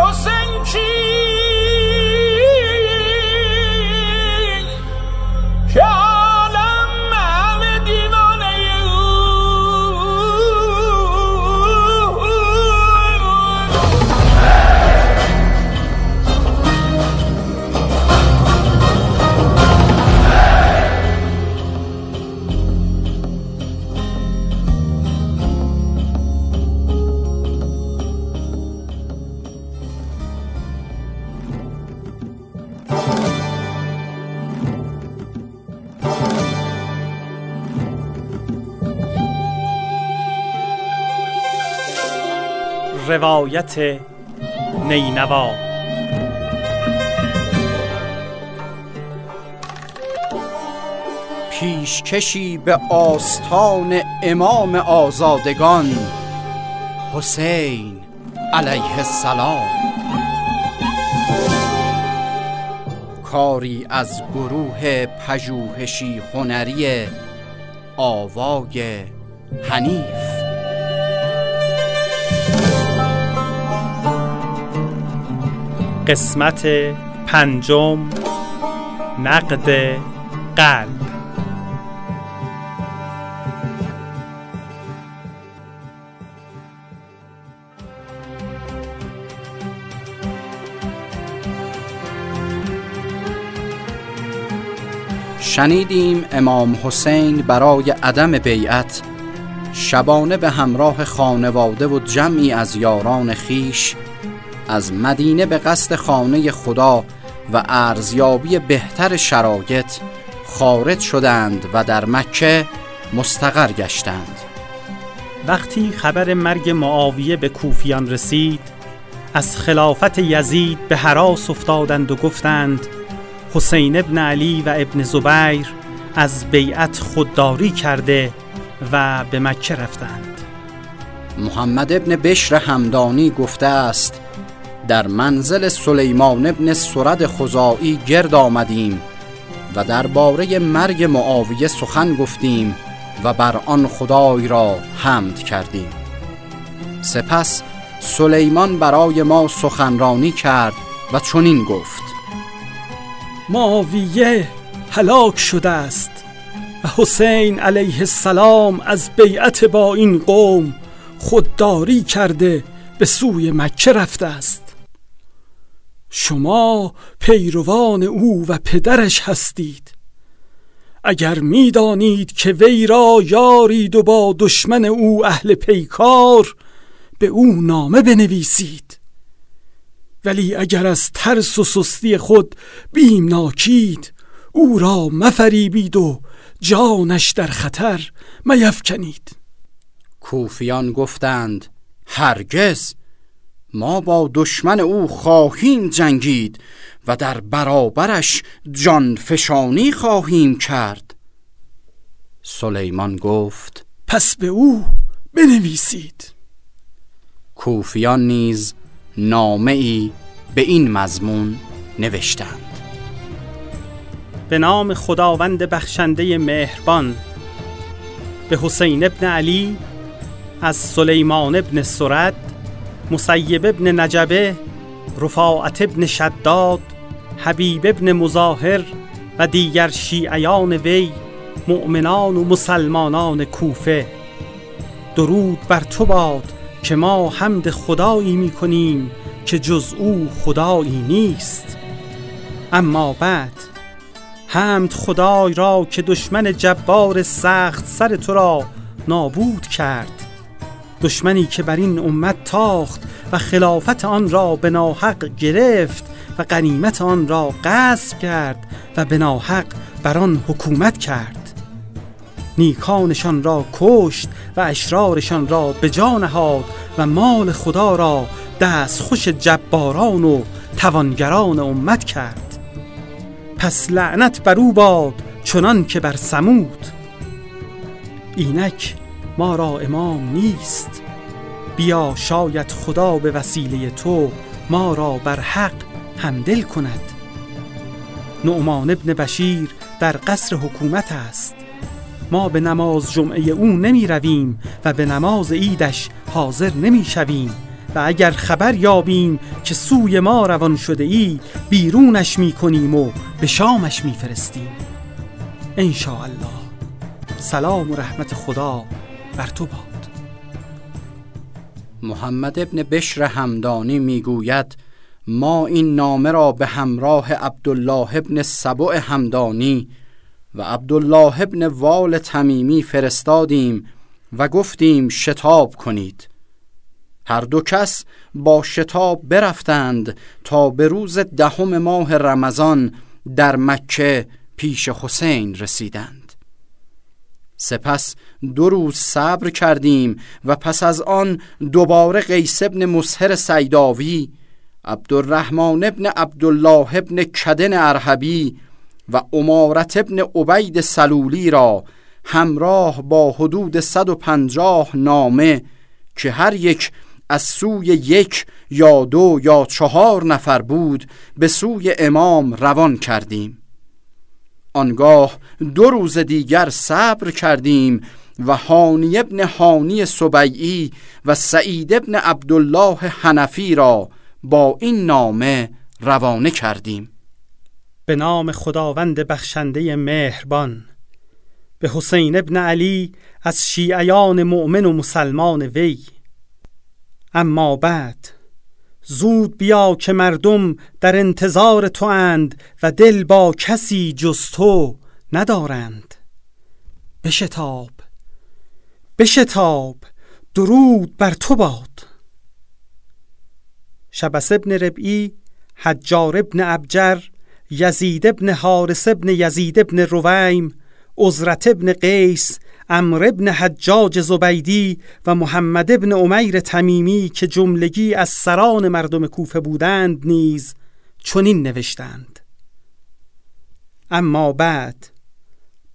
Eu senti. روایت نینوا. پیشکشی به آستان امام آزادگان. حسین علیه السلام. کاری از گروه پژوهشی هنری آوای حنیف. قسمت پنجم نقد قلب. شنیدیم امام حسین برای عدم بیعت شبانه به همراه خانواده و جمعی از یاران خیش از مدینه به قصد خانه خدا و ارزیابی بهتر شرایط خارج شدند و در مکه مستقر گشتند. وقتی خبر مرگ معاویه به کوفیان رسید از خلافت یزید به حراس افتادند و گفتند حسین ابن علی و ابن زبیر از بیعت خودداری کرده و به مکه رفتند. محمد ابن بشر همدانی گفته است در منزل سلیمان ابن سرد خزائی گرد آمدیم و درباره مرگ معاویه سخن گفتیم و بر آن خدای را حمد کردیم. سپس سلیمان برای ما سخنرانی کرد و چنین گفت. معاویه هلاک شده است و حسین علیه السلام از بیعت با این قوم خودداری کرده به سوی مکه رفته است. شما پیروان او و پدرش هستید. اگر می‌دانید که وی را یارید و با دشمن او اهل پیکار به او نامه بنویسید. ولی اگر از ترس و سستی خود بیمناکید او را مفریبید و جانش در خطر میفکنید کوفیان گفتند هرگز! ما با دشمن او خواهیم جنگید و در برابرش جان فشانی خواهیم کرد. سلیمان گفت پس به او بنویسید. کوفیان نیز نامه ای به این مضمون نوشتند. به نام خداوند بخشنده مهربان به حسین ابن علی از سلیمان ابن سرد مسیب ابن نجبه رفاعت ابن شداد حبیب ابن مظاهر و دیگر شیعیان وی مؤمنان و مسلمانان کوفه. درود بر تو باد که ما حمد خدایی می کنیم که جز او خدایی نیست. اما بعد حمد خدای را که دشمن جبار سخت سر تو را نابود کرد. دشمنی که بر این امت تاخت و خلافت آن را به ناحق گرفت و غنیمت آن را غصب کرد و به ناحق بر آن حکومت کرد. نیکانشان را کشت و اشرارشان را به جا نهاد و مال خدا را دست خوش جباران و توانگران امت کرد. پس لعنت بر او باد چنان که بر سمود. اینک ما را امام نیست. بیا شاید خدا به وسیله تو ما را بر حق همدل کند. نعمان ابن بشیر در قصر حکومت است. ما به نماز جمعه او نمی رویم و به نماز ایدش حاضر نمی شویم. و اگر خبر یابیم که سوی ما روان شده ای بیرونش می کنیم و به شامش می فرستیم. الله سلام و رحمت خدا. بر تو باد. محمد ابن بشر همدانی می‌گوید ما این نامه را به همراه عبدالله ابن سبع همدانی و عبدالله ابن وال تمیمی فرستادیم و گفتیم شتاب کنید. هر دو کس با شتاب برفتند تا به روز دهم ماه رمضان در مکه پیش حسین رسیدند. سپس دو روز صبر کردیم و پس از آن دوباره قیس ابن مسهر سیداوی عبدالرحمن ابن عبدالله ابن کدن ارهبی و امارت ابن عبید سلولی را همراه با حدود 150 نامه که هر یک از سوی یک یا دو یا چهار نفر بود به سوی امام روان کردیم. آنگاه دو روز دیگر صبر کردیم و هانی ابن هانی سبیعی و سعید ابن عبدالله حنفی را با این نامه روانه کردیم. به نام خداوند بخشنده مهربان به حسین ابن علی از شیعیان مؤمن و مسلمان وی. اما بعد زود بیا که مردم در انتظار تو اند و دل با کسی جز تو ندارند. بشتاب بشتاب درود بر تو باد. شبس ابن ربعی حجار ابن ابجر یزید ابن حارس ابن یزید ابن رویم عزرت ابن قیس امر ابن حجاج زبیدی و محمد ابن عمیر تمیمی که جملگی از سران مردم کوفه بودند نیز چنین نوشتند. اما بعد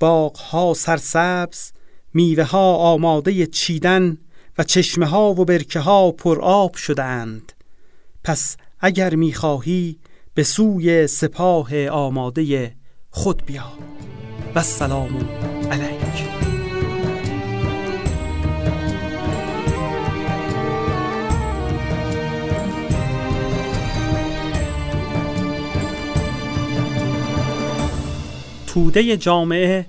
باغها سرسبز میوه ها آماده چیدن و چشمه ها و برکه ها پر آب شدهاند. پس اگر می‌خواهی به سوی سپاه آماده خود بیا. و السلام علیک. توده جامعه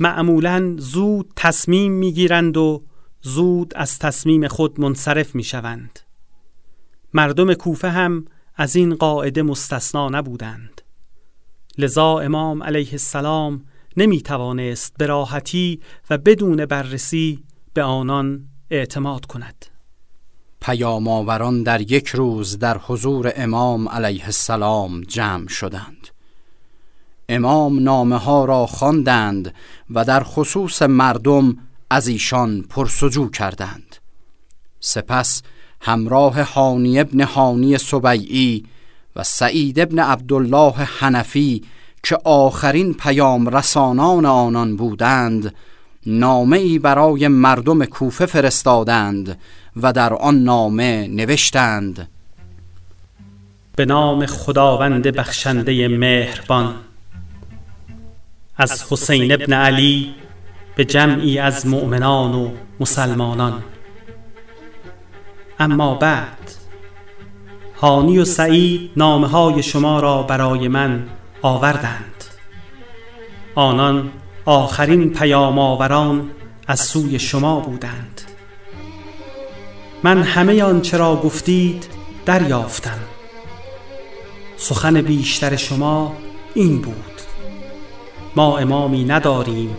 معمولا زود تصمیم می‌گیرند و زود از تصمیم خود منصرف می‌شوند. مردم کوفه هم از این قاعده مستثنا نبودند. لذا امام علیه السلام نمی توانست به و بدون بررسی به آنان اعتماد کند. پیامآوران در یک روز در حضور امام علیه السلام جمع شدند. امام نامه ها را خواندند و در خصوص مردم از ایشان پرسجو کردند. سپس همراه حانی ابن حانی سبیعی و سعید ابن عبدالله حنفی که آخرین پیام رسانان آنان بودند نامه ای برای مردم کوفه فرستادند و در آن نامه نوشتند. به نام خداوند بخشنده مهربان از حسین ابن علی به جمعی از مؤمنان و مسلمانان. اما بعد هانی و سعید نامه های شما را برای من آوردند. آنان آخرین پیام آوران از سوی شما بودند. من همه آنچه را گفتید دریافتم. سخن بیشتر شما این بود. ما امامی نداریم.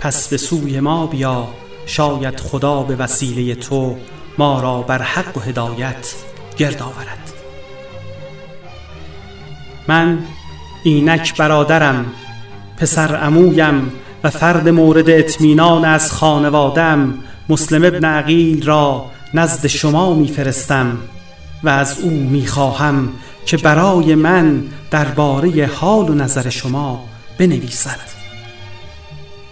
پس به سوی ما بیا. شاید خدا به وسیله تو ما را بر حق و هدایت گرد آورد. من اینک برادرم پسر امویم و فرد مورد اطمینان از خانوادم مسلم ابن عقیل را نزد شما میفرستم و از او می‌خواهم که برای من درباره حال و نظر شما بنویسد.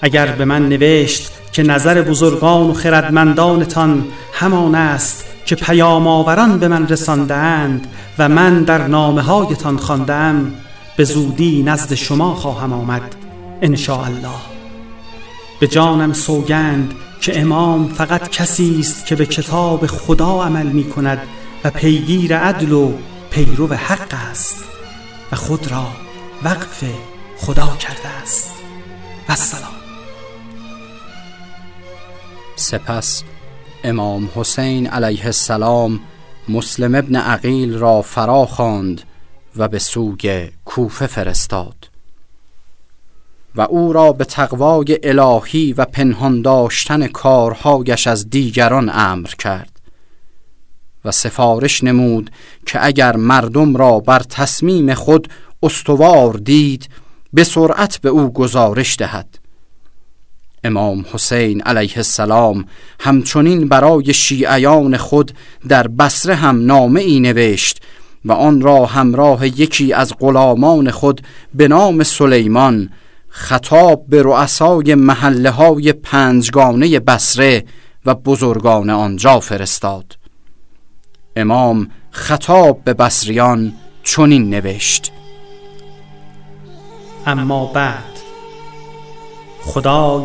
اگر به من نوشت که نظر بزرگان و خردمندانتان همان است که پیام آوران به من رساندند و من در نامه هایتان خواندم به زودی نزد شما خواهم آمد ان الله به جانم سوگند که امام فقط کسی است که به کتاب خدا عمل می کند و پیگیر عدل و پیرو حق است و خود را وقف خدا کرده است. و سلام سپس امام حسین علیه السلام مسلم ابن عقیل را فرا خواند و به سوی کوفه فرستاد. و او را به تقوای الهی و پنهان داشتن کارهایش از دیگران امر کرد و سفارش نمود که اگر مردم را بر تصمیم خود استوار دید به سرعت به او گزارش دهد. امام حسین علیه السلام همچنین برای شیعیان خود در بسره هم نامه ای نوشت و آن را همراه یکی از غلامان خود به نام سلیمان خطاب به رؤسای محله های پنجگانه بسره و بزرگان آنجا فرستاد. امام خطاب به بسریان چنین نوشت اما بعد. خدای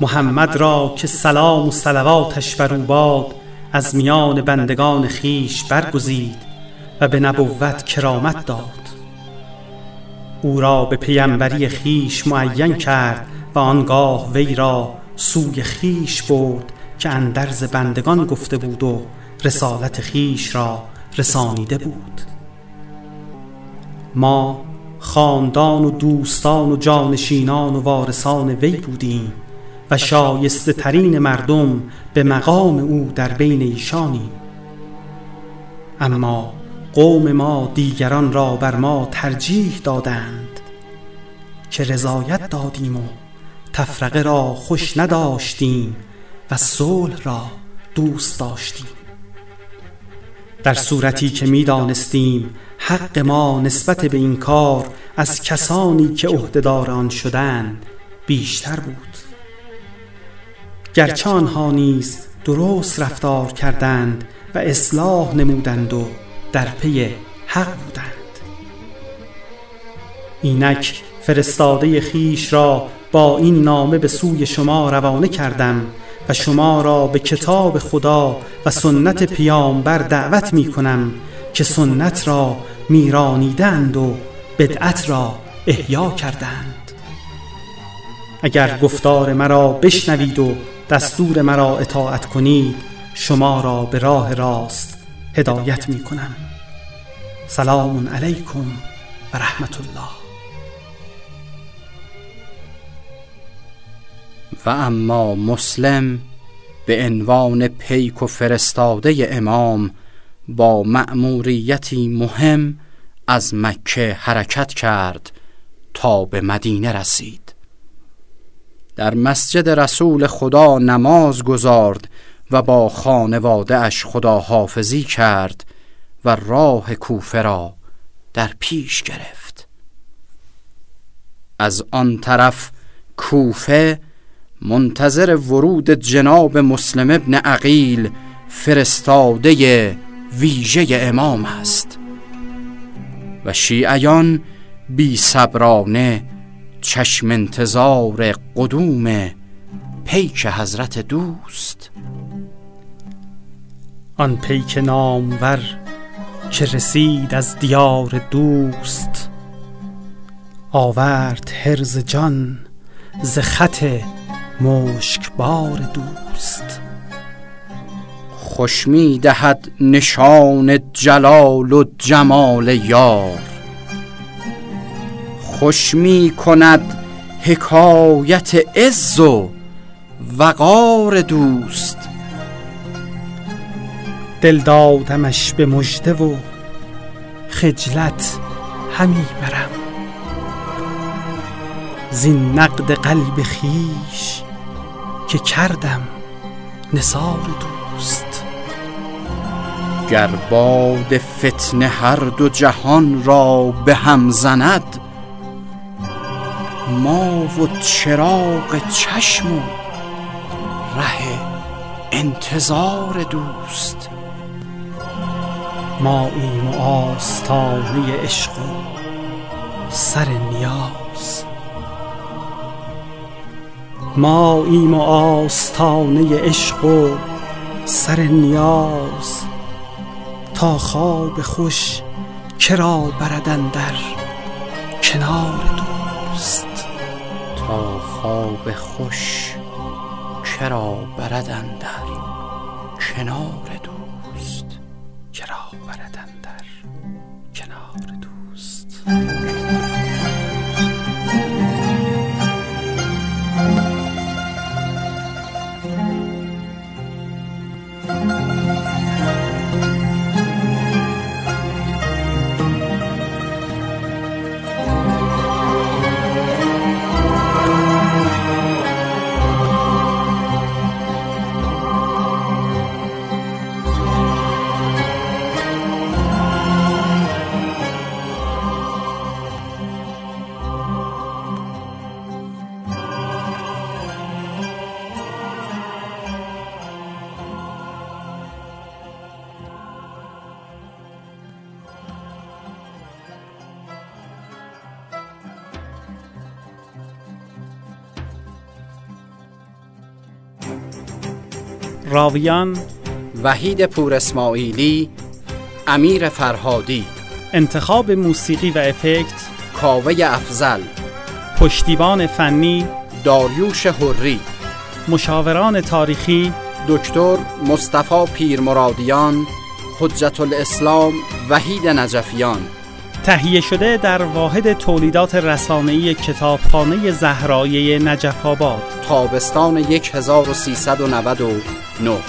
محمد را که سلام و صلواتش بر او باد از میان بندگان خیش برگزید و به نبوت کرامت داد. او را به پیمبری خیش معین کرد و آنگاه وی را سوی خیش برد که اندرز بندگان گفته بود و رسالت خیش را رسانیده بود. ما خاندان و دوستان و جانشینان و وارثان وی بودیم و شایسته ترین مردم به مقام او در بین ایشانی اما قوم ما دیگران را بر ما ترجیح دادند که رضایت دادیم و تفرقه را خوش نداشتیم و صلح را دوست داشتیم. در صورتی که می‌دانستیم حق ما نسبت به این کار از کسانی که عهدهدار آن شدند بیشتر بود. گرچه آنها نیز درست رفتار کردند و اصلاح نمودند و در پی حق بودند. اینک فرستاده خیش را با این نامه به سوی شما روانه کردم و شما را به کتاب خدا و سنت پیامبر دعوت می کنم که سنت را میرانیدند و بدعت را احیا کردند. اگر گفتار مرا بشنوید و دستور مرا اطاعت کنید شما را به راه راست هدایت می کنم سلام علیکم و رحمت الله. و اما مسلم به عنوان پیک و فرستاده امام با مأموریتی مهم از مکه حرکت کرد تا به مدینه رسید. در مسجد رسول خدا نماز گذارد و با خانواده اش خدا حافظی کرد و راه کوفه را در پیش گرفت. از آن طرف کوفه منتظر ورود جناب مسلم ابن عقیل فرستاده ویژه امام است. و شیعیان بی صبرانه چشم انتظار قدوم پیک حضرت دوست. آن پیک نامور که رسید از دیار دوست. آورد هرز جان ز خط مشکبار دوست. خوش می دهد نشان جلال و جمال یار. خوش می کند حکایت عز و وقار دوست. دل دادمش به مژده و خجلت همی برم. زین نقد قلب خیش که کردم نثار دوست. گر باد فتنه هر دو جهان را به هم زند ما و چراغ چشم و ره انتظار دوست. ما این آستانه عشق و سر نیاز. ما ایم و آستانه عشق و سر نیاز. تا خواب خوش کرا بردن در کنار دوست. تا خواب خوش کرا بردن در کنار دوست. کرا بردن در کنار دوست. راویان وحید پور اسماعیلی امیر فرهادی. انتخاب موسیقی و افکت کاوه افزل پشتیبان فنی داریوش حری. مشاوران تاریخی دکتر مصطفی پیرمرادیان حجت الاسلام وحید نجفیان. تهیه شده در واحد تولیدات رسانه‌ای کتابخانه زهرایه نجف آباد تابستان No,